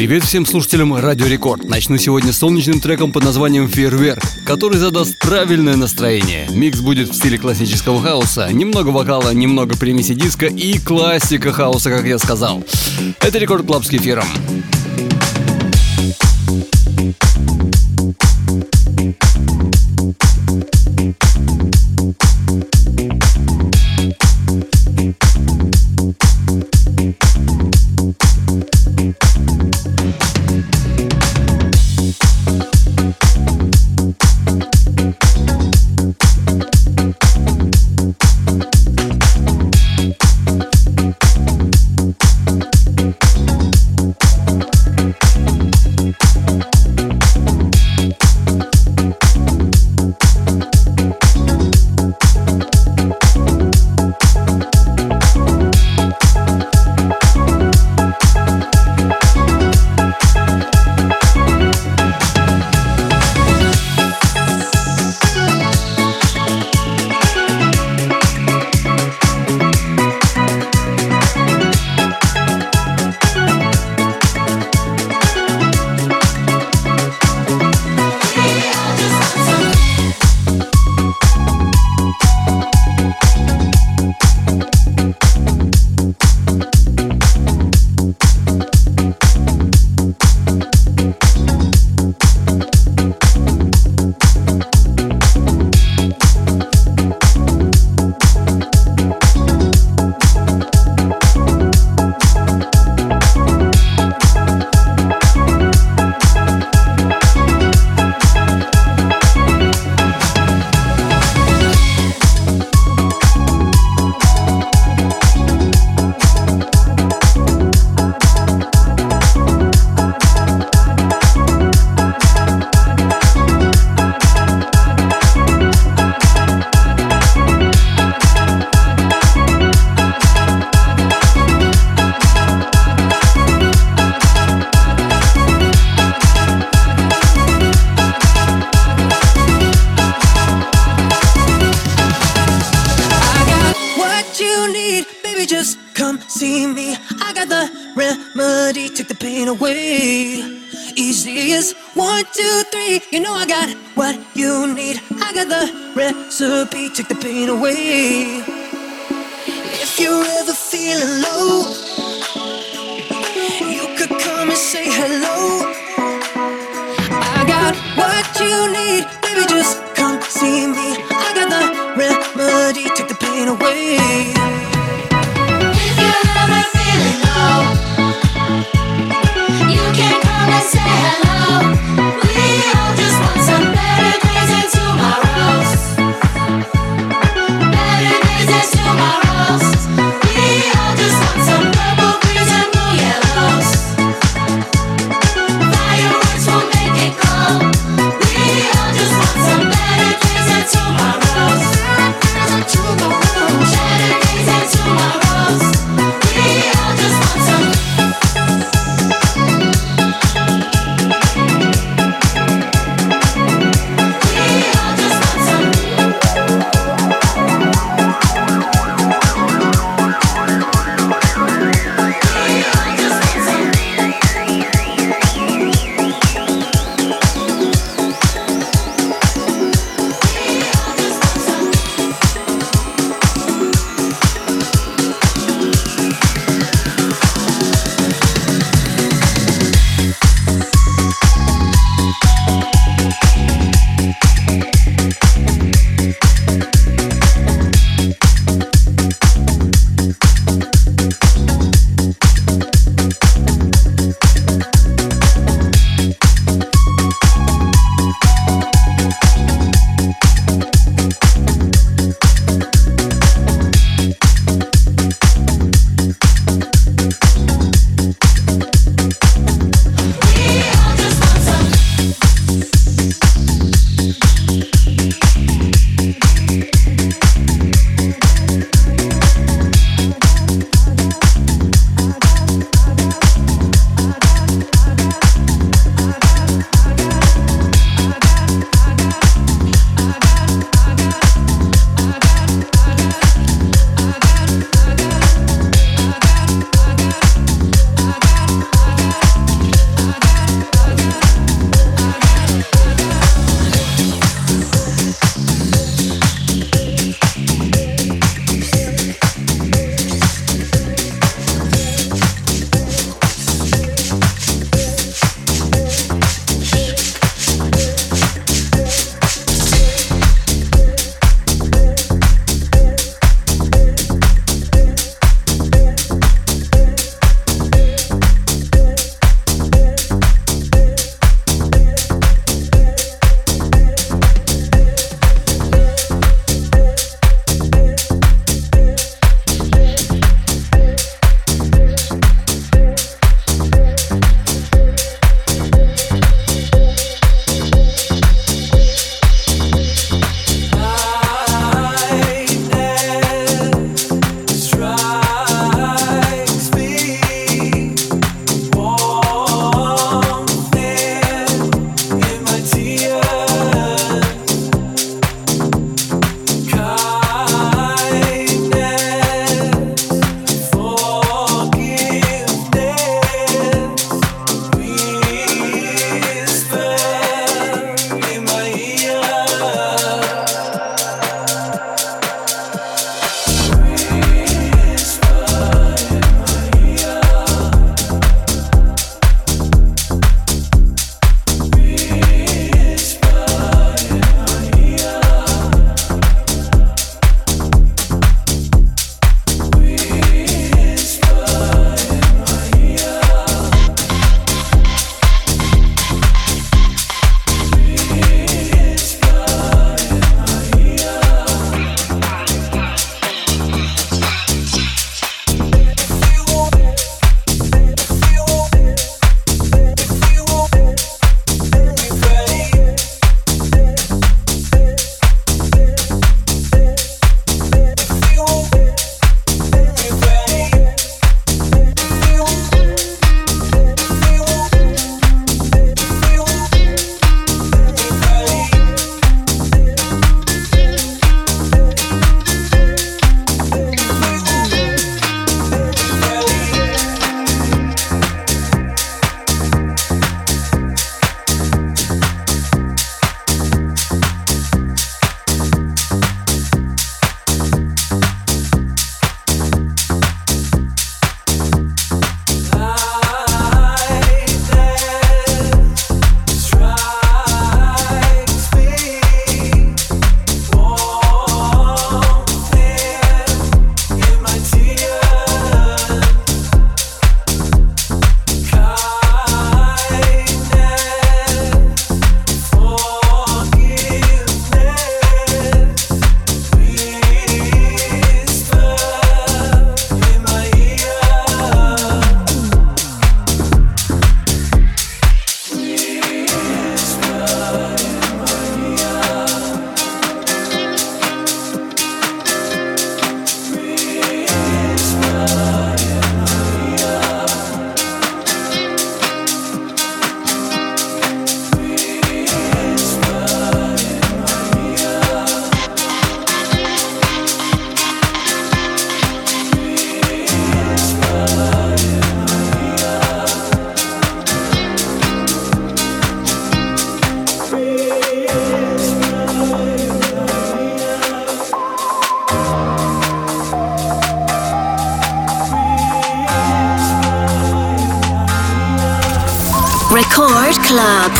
Привет всем слушателям Радио Рекорд. Начну сегодня солнечным треком под названием «Фейерверк», который задаст правильное настроение. Микс будет в стиле классического хауса, немного вокала, немного примеси диско и классика хауса, как я сказал. Это Рекорд Клаб с кефиром.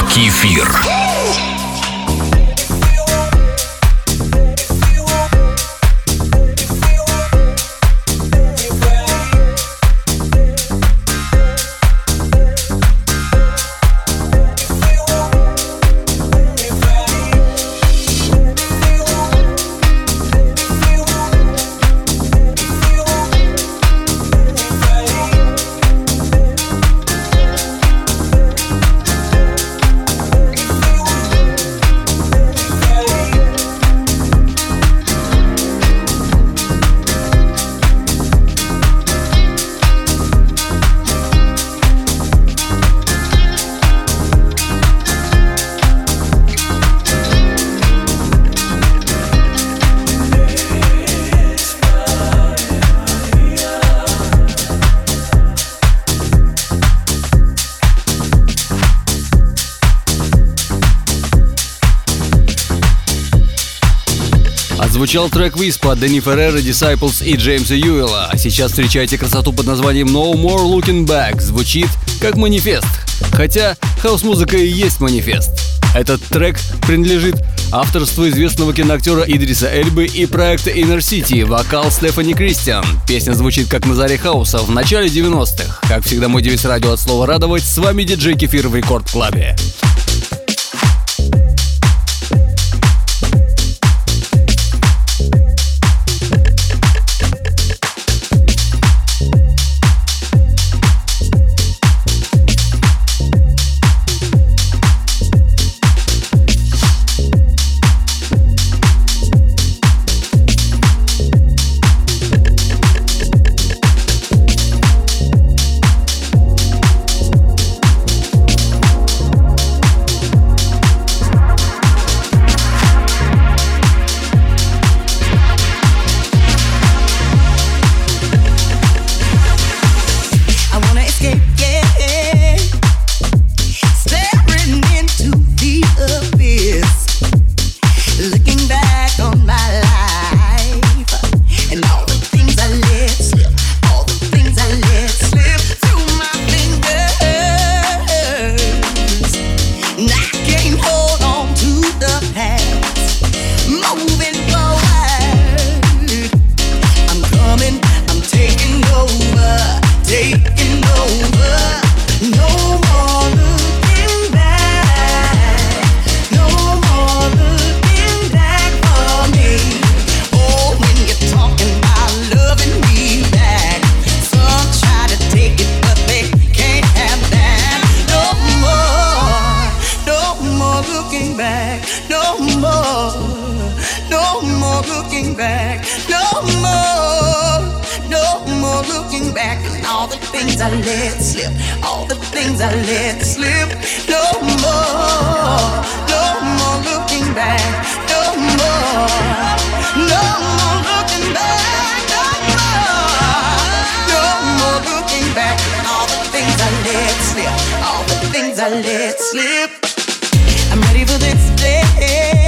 Кефир. Отзвучал трек Виспа, Дэнни Феррера, Disciples и Джеймса Юэлла. А сейчас встречайте красоту под названием No More Looking Back. Звучит как манифест. Хотя хаус-музыка и есть манифест. Этот трек принадлежит авторству известного киноактера Идриса Эльбы и проекта Inner City, вокал Стефани Кристиан. Песня звучит как на заре хауса в начале 90-х. Как всегда, мой девиз радио от слова «радовать». С вами диджей Кефир в Record Club е. I'm ready for this day.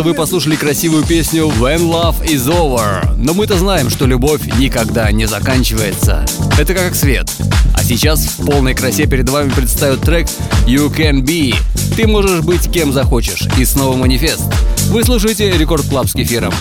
Что вы послушали красивую песню When Love Is Over. Но мы-то знаем, что любовь никогда не заканчивается. Это как свет. А сейчас в полной красе перед вами предстает трек You Can Be. Ты можешь быть кем захочешь. И снова манифест. Вы слушаете Record Club с кефиром.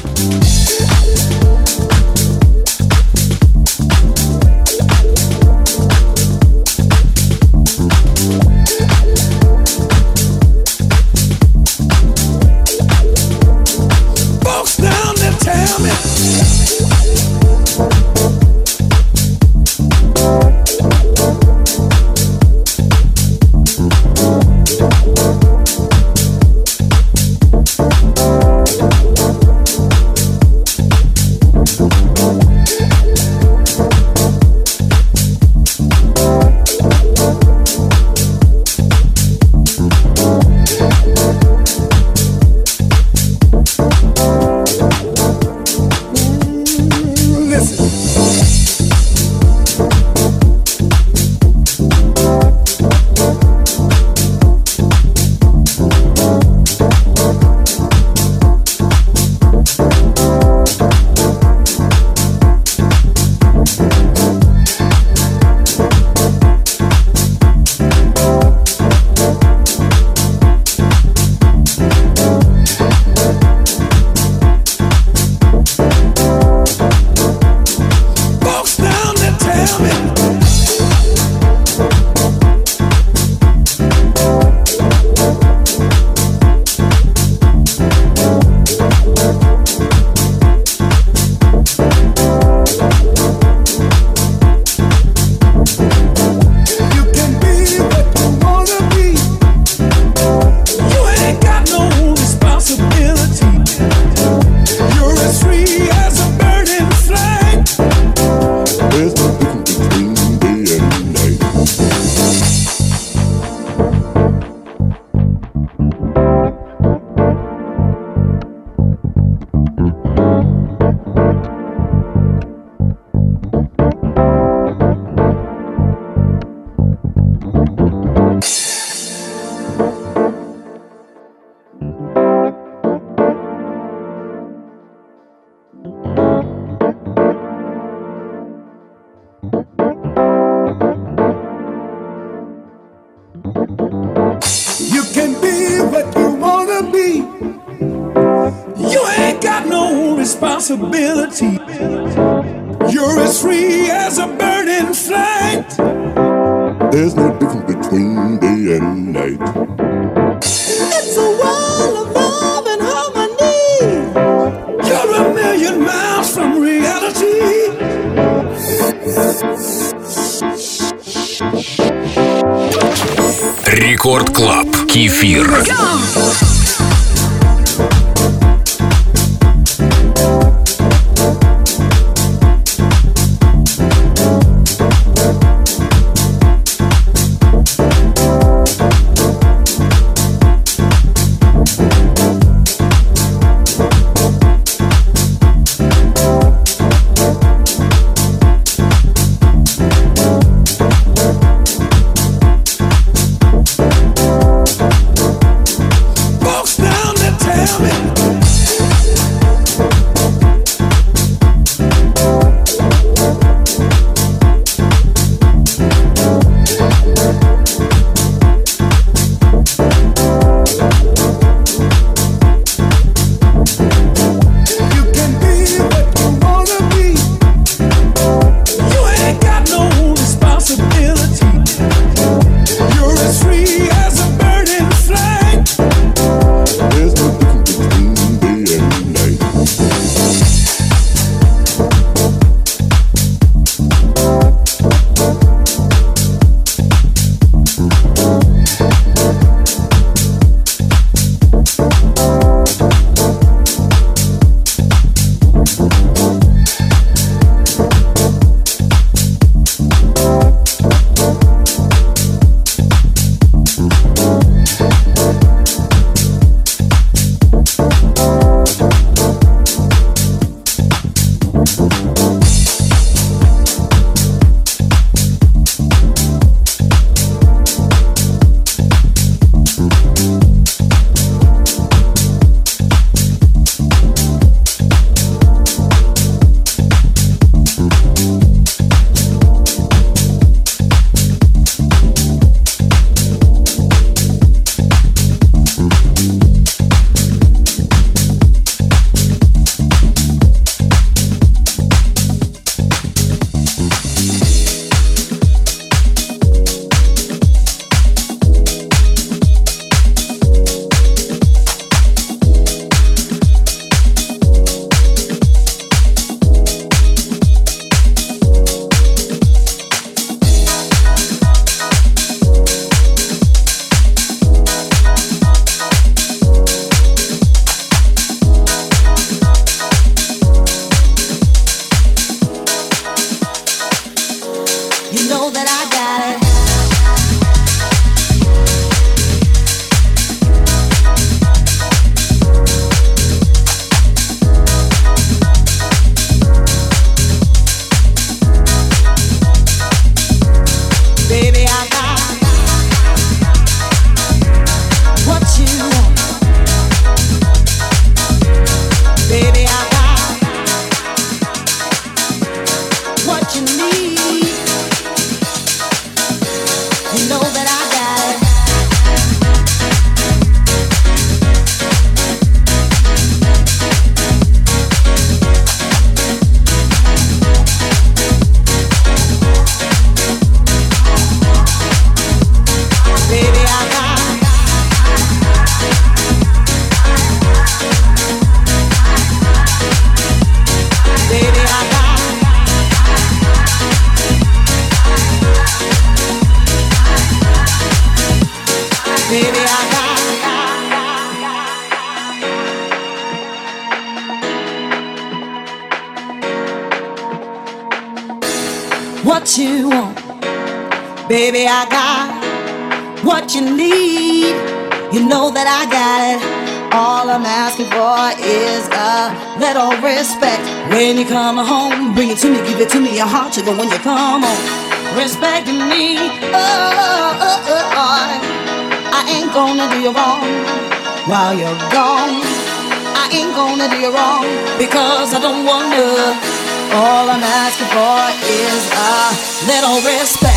Go! when you come home. Bring it to me, give it to me, a heart sugar when you come home. respect me, oh, oh, oh, oh, I ain't gonna do you wrong while you're gone. I ain't gonna do you wrong because I don't wanna. All I'm asking for is a little respect.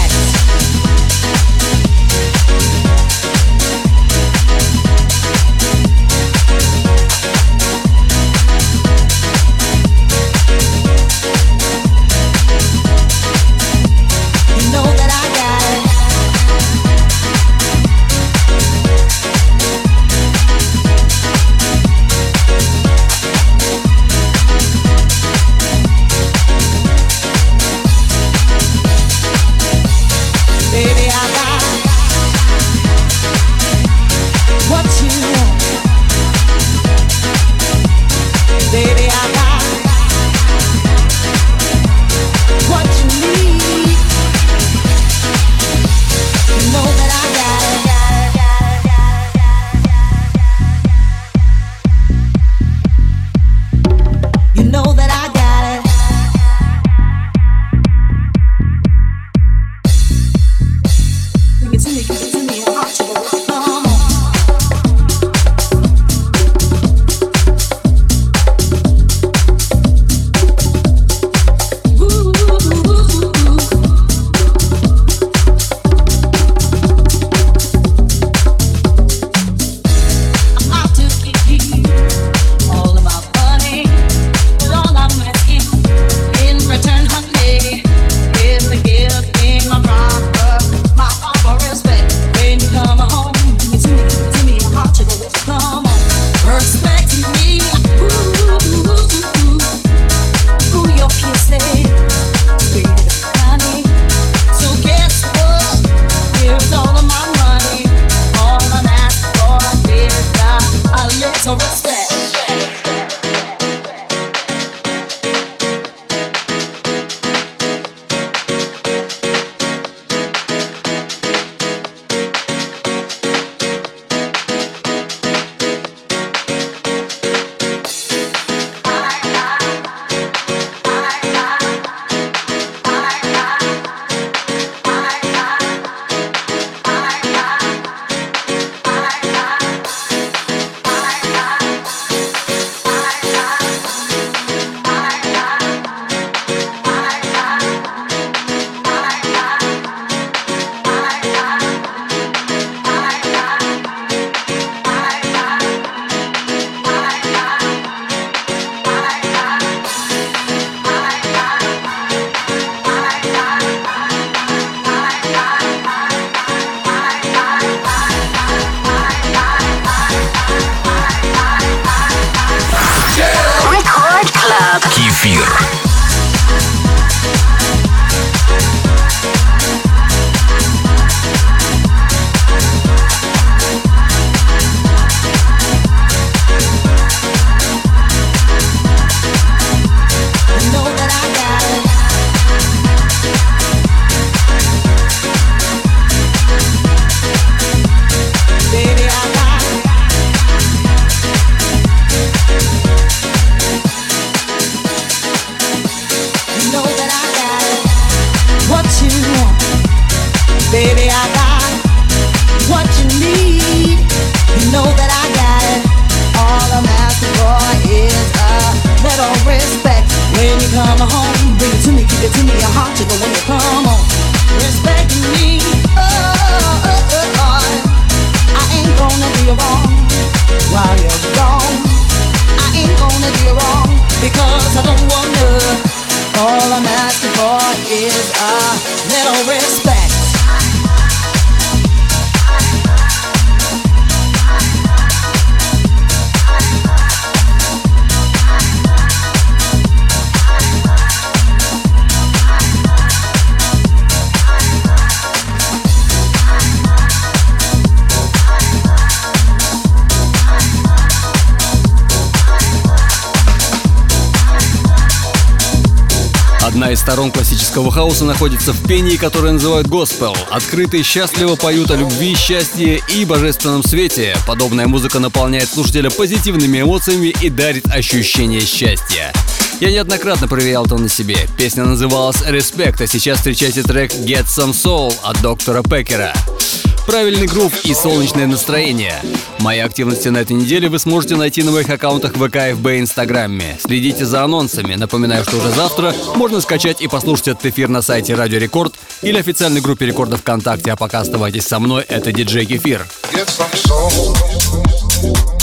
Из сторон классического хаоса находится в пении, которое называют госпел. Открытые счастливо поют о любви, счастье и божественном свете. Подобная музыка наполняет слушателя позитивными эмоциями и дарит ощущение счастья. Я неоднократно проверял это на себе. Песня называлась «Respect», а сейчас встречайте трек «Get Some Soul» от доктора Пекера. Правильный грув и солнечное настроение. Мои активности на этой неделе вы сможете найти на моих аккаунтах ВК, ФБ и Инстаграме. Следите за анонсами. Напоминаю, что уже завтра можно скачать и послушать этот эфир на сайте Радио Рекорд или официальной группе Рекордов ВКонтакте. А пока оставайтесь со мной, это диджей Кефир. Get some soul.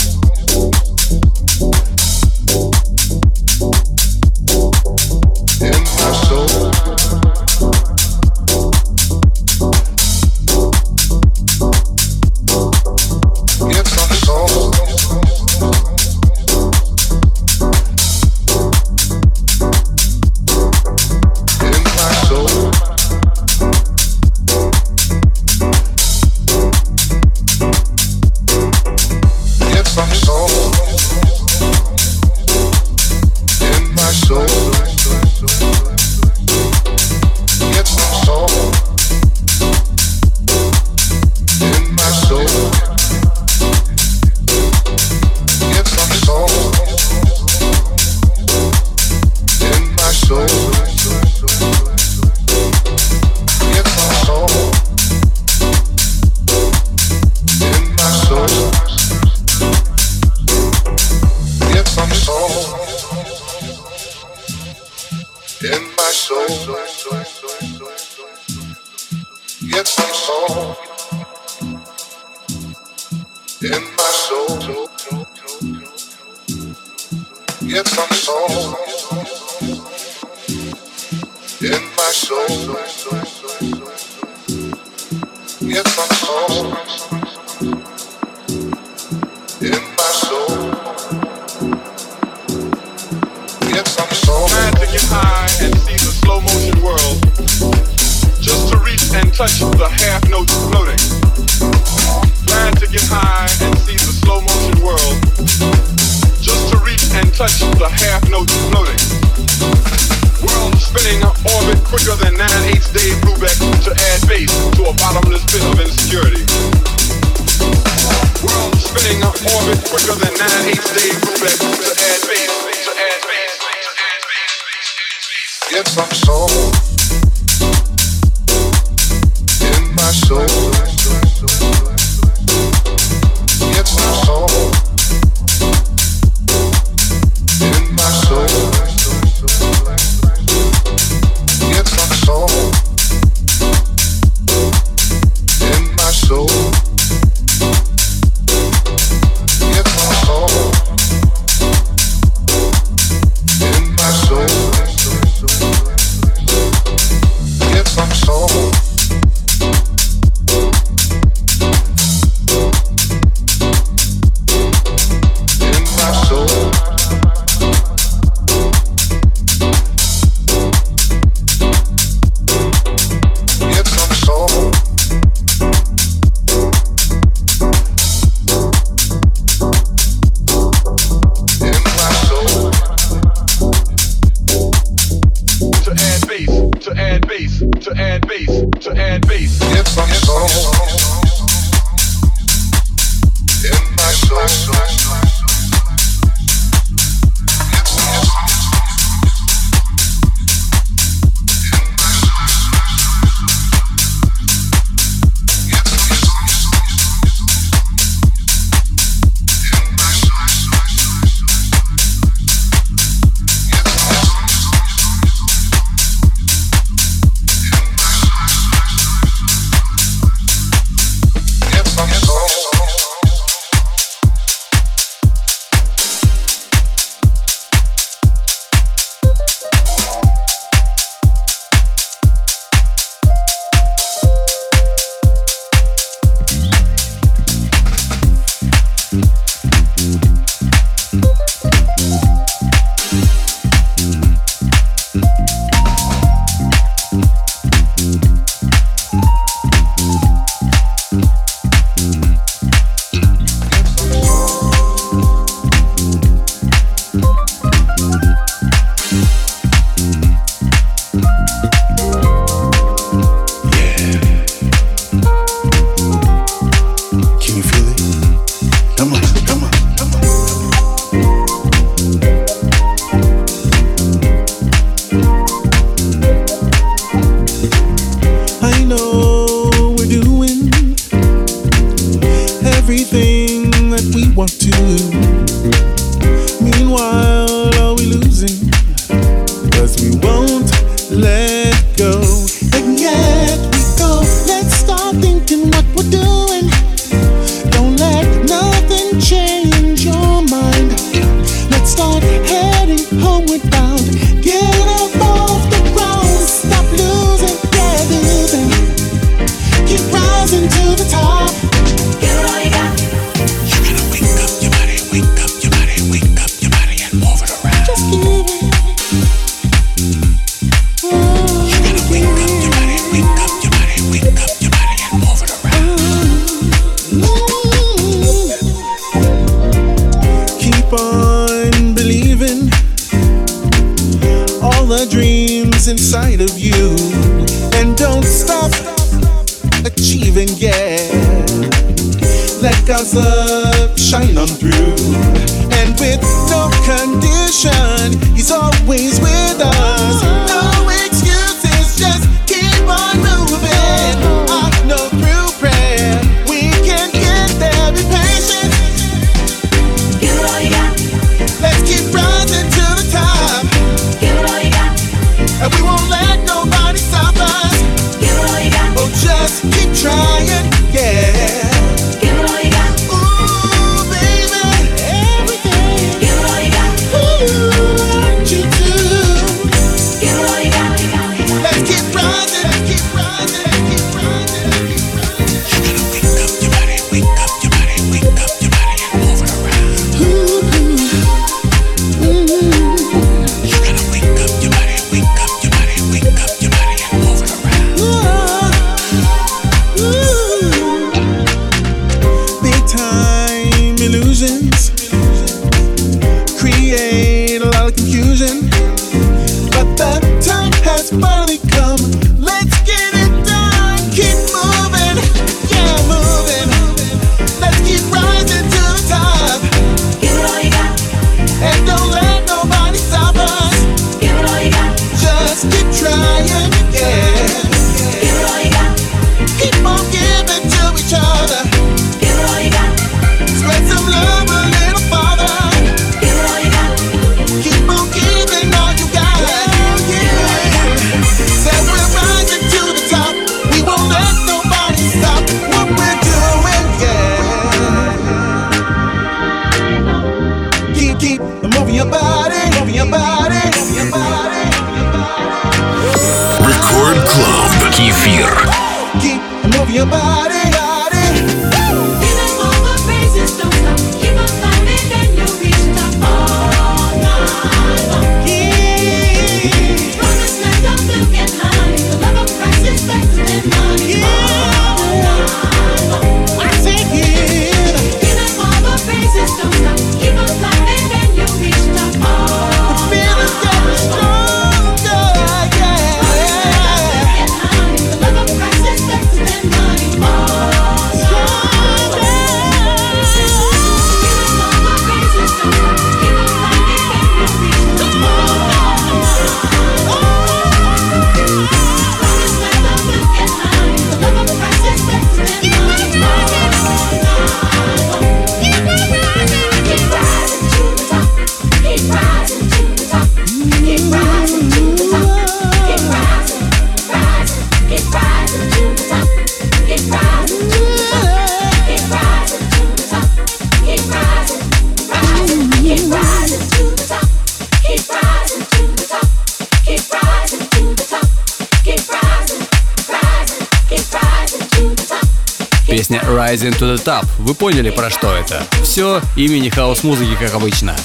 Rising to the Top. Вы поняли, про что это? Все во имя хаус-музыки, как обычно.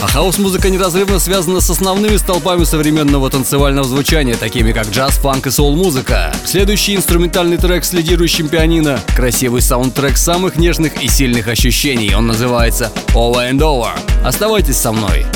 А хаус-музыка неразрывно связана с основными столпами современного танцевального звучания, такими как джаз, фанк и соул-музыка. Следующий инструментальный трек с лидирующим пианино – красивый саундтрек самых нежных и сильных ощущений. Он называется «All and Over». Оставайтесь со мной.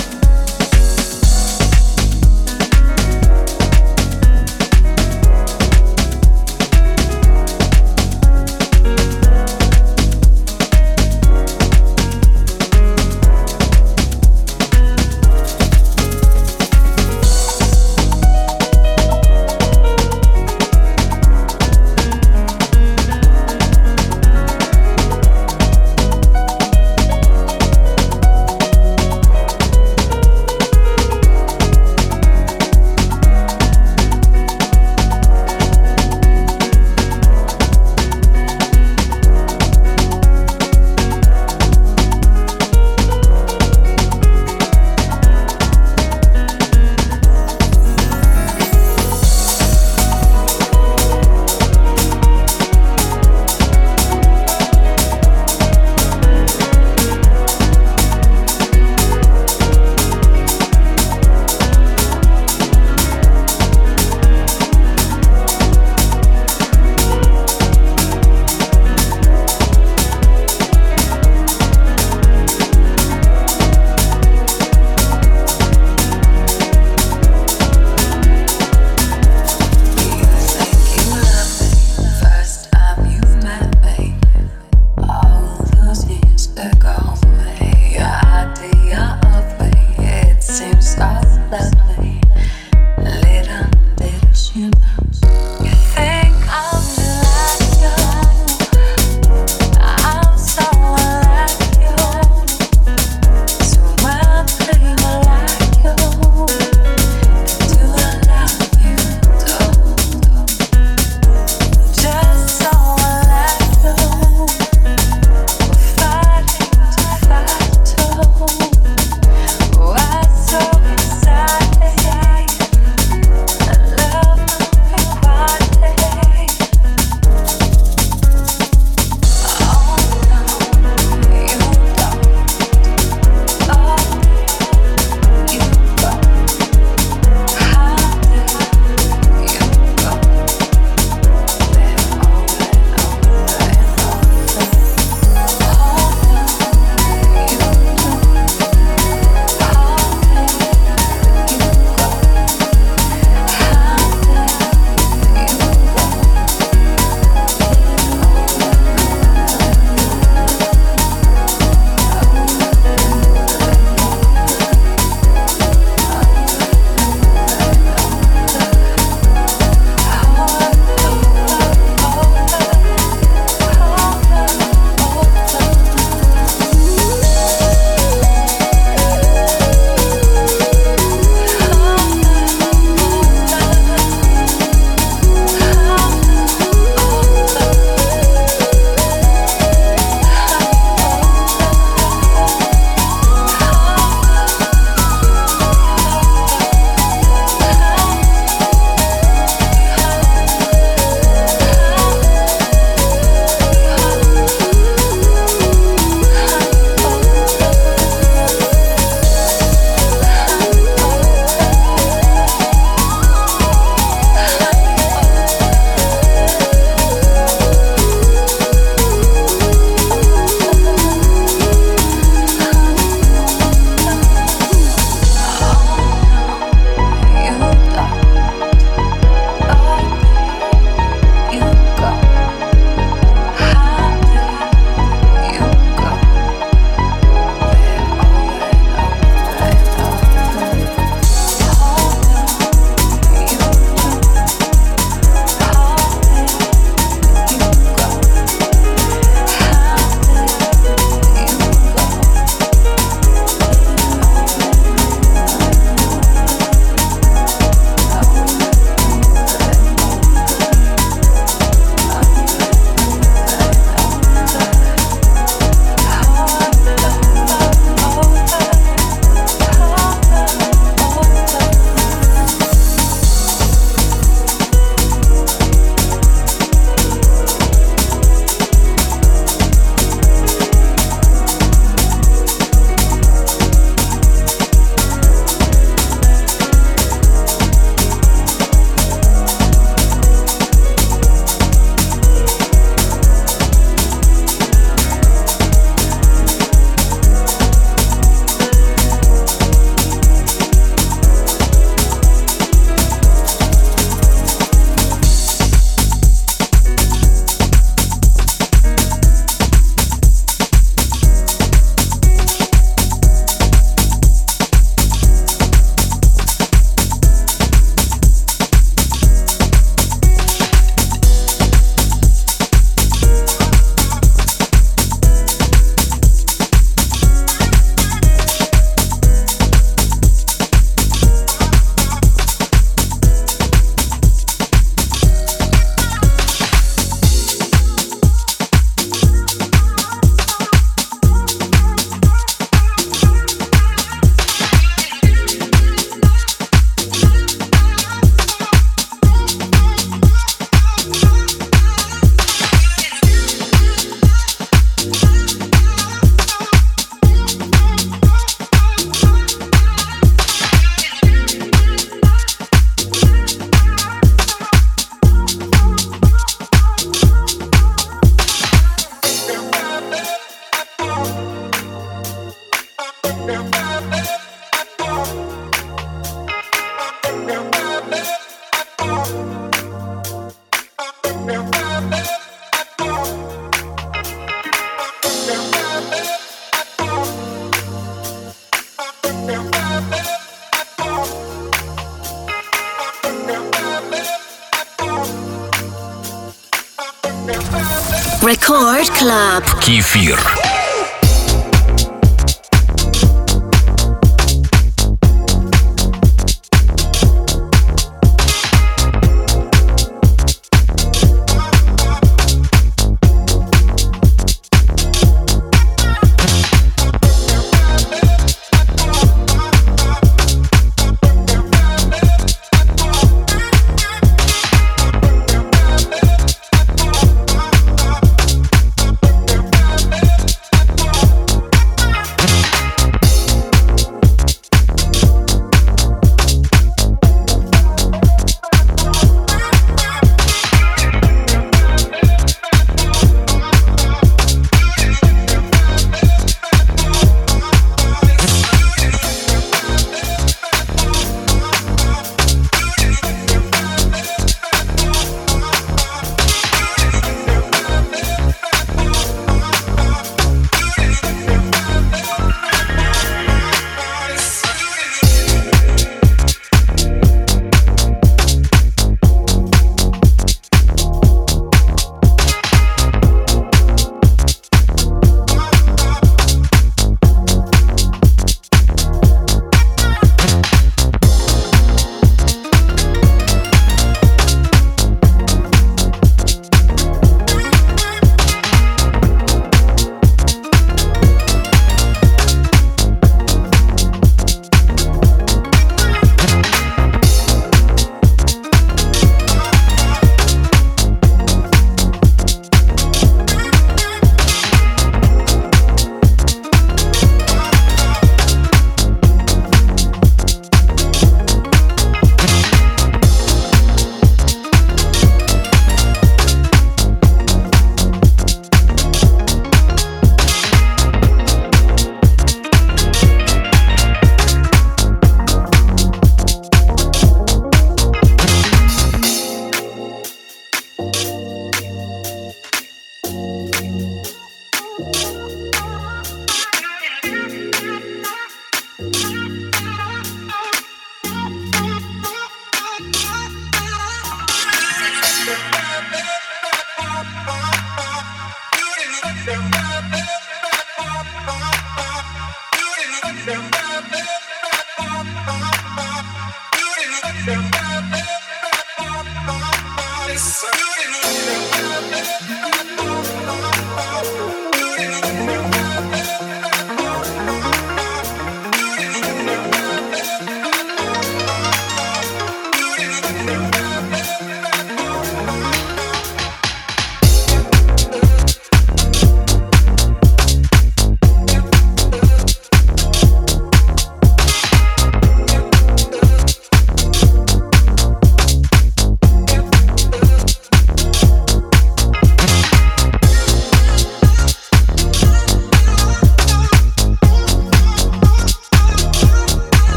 Кефир.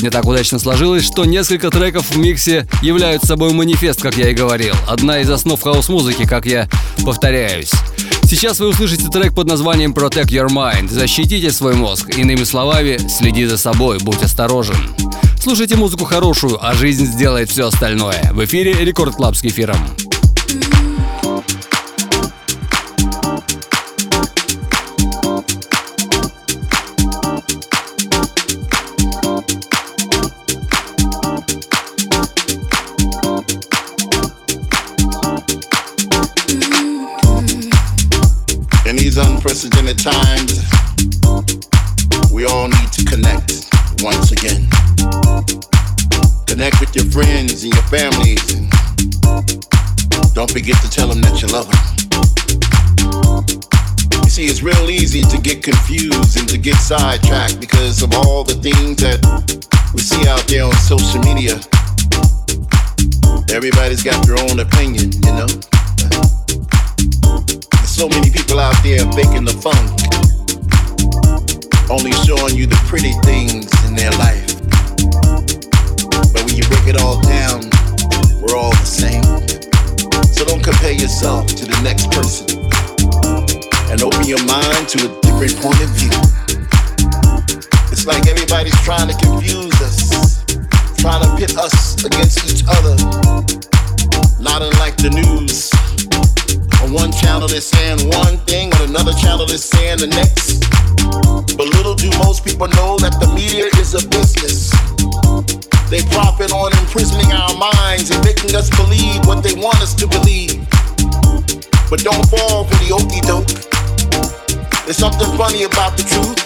Сегодня так удачно сложилось, что несколько треков в миксе являются собой манифест, как я и говорил. Одна из основ хаус-музыки, как я повторяюсь. Сейчас вы услышите трек под названием Protect Your Mind. Защитите свой мозг. Иными словами, следи за собой, будь осторожен. Слушайте музыку хорошую, а жизнь сделает все остальное. В эфире Record Club с кефиром. Unprecedented times, we all need to connect once again. Connect with your friends and your families, and don't forget to tell them that you love them. You see, it's real easy to get confused and to get sidetracked because of all the things that we see out there on social media. Everybody's got their own opinion, you know? So many people out there faking the funk, only showing you the pretty things in their life. But when you break it all down, we're all the same. So don't compare yourself to the next person and open your mind to a different point of view. It's like everybody's trying to confuse us, trying to pit us against each other. Not unlike the news. On one channel they're saying one thing, and another channel they're saying the next. But little do most people know that the media is a business. They profit on imprisoning our minds and making us believe what they want us to believe. But don't fall for the okey doke. There's something funny about the truth.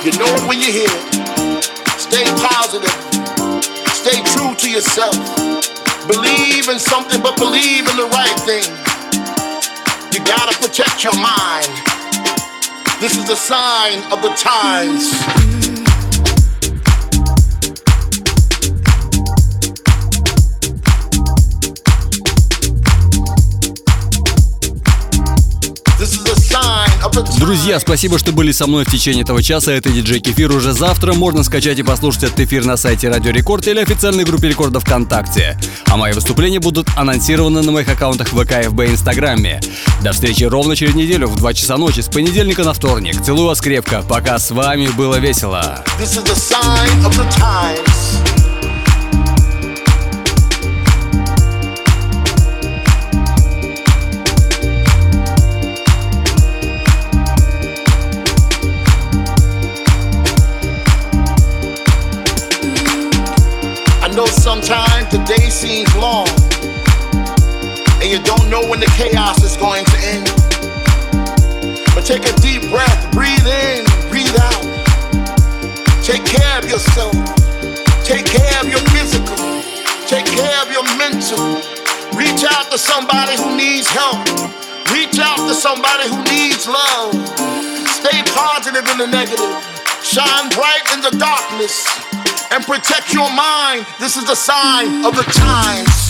You know it when you hear it. Stay positive. Stay true to yourself. Believe in something, but believe in the right thing. You gotta protect your mind. This is the sign of the times. This is the sign Друзья, спасибо, что были со мной в течение этого часа. Это диджей Кефир. Уже завтра можно скачать и послушать этот эфир на сайте Радио Рекорд или официальной группе Рекорда ВКонтакте. А мои выступления будут анонсированы на моих аккаунтах ВК, ФБ и Инстаграме. До встречи ровно через неделю в 2 часа ночи с понедельника на вторник. Целую вас крепко. Пока с вами было весело. This is the sign of the times. Know today seems long, and you don't know when the chaos is going to end. But take a deep breath, breathe in, breathe out. Take care of yourself. Take care of your physical. Take care of your mental. Reach out to somebody who needs help. Reach out to somebody who needs love. Stay positive in the negative. Shine bright in the darkness. And protect your mind. This is the sign of the times.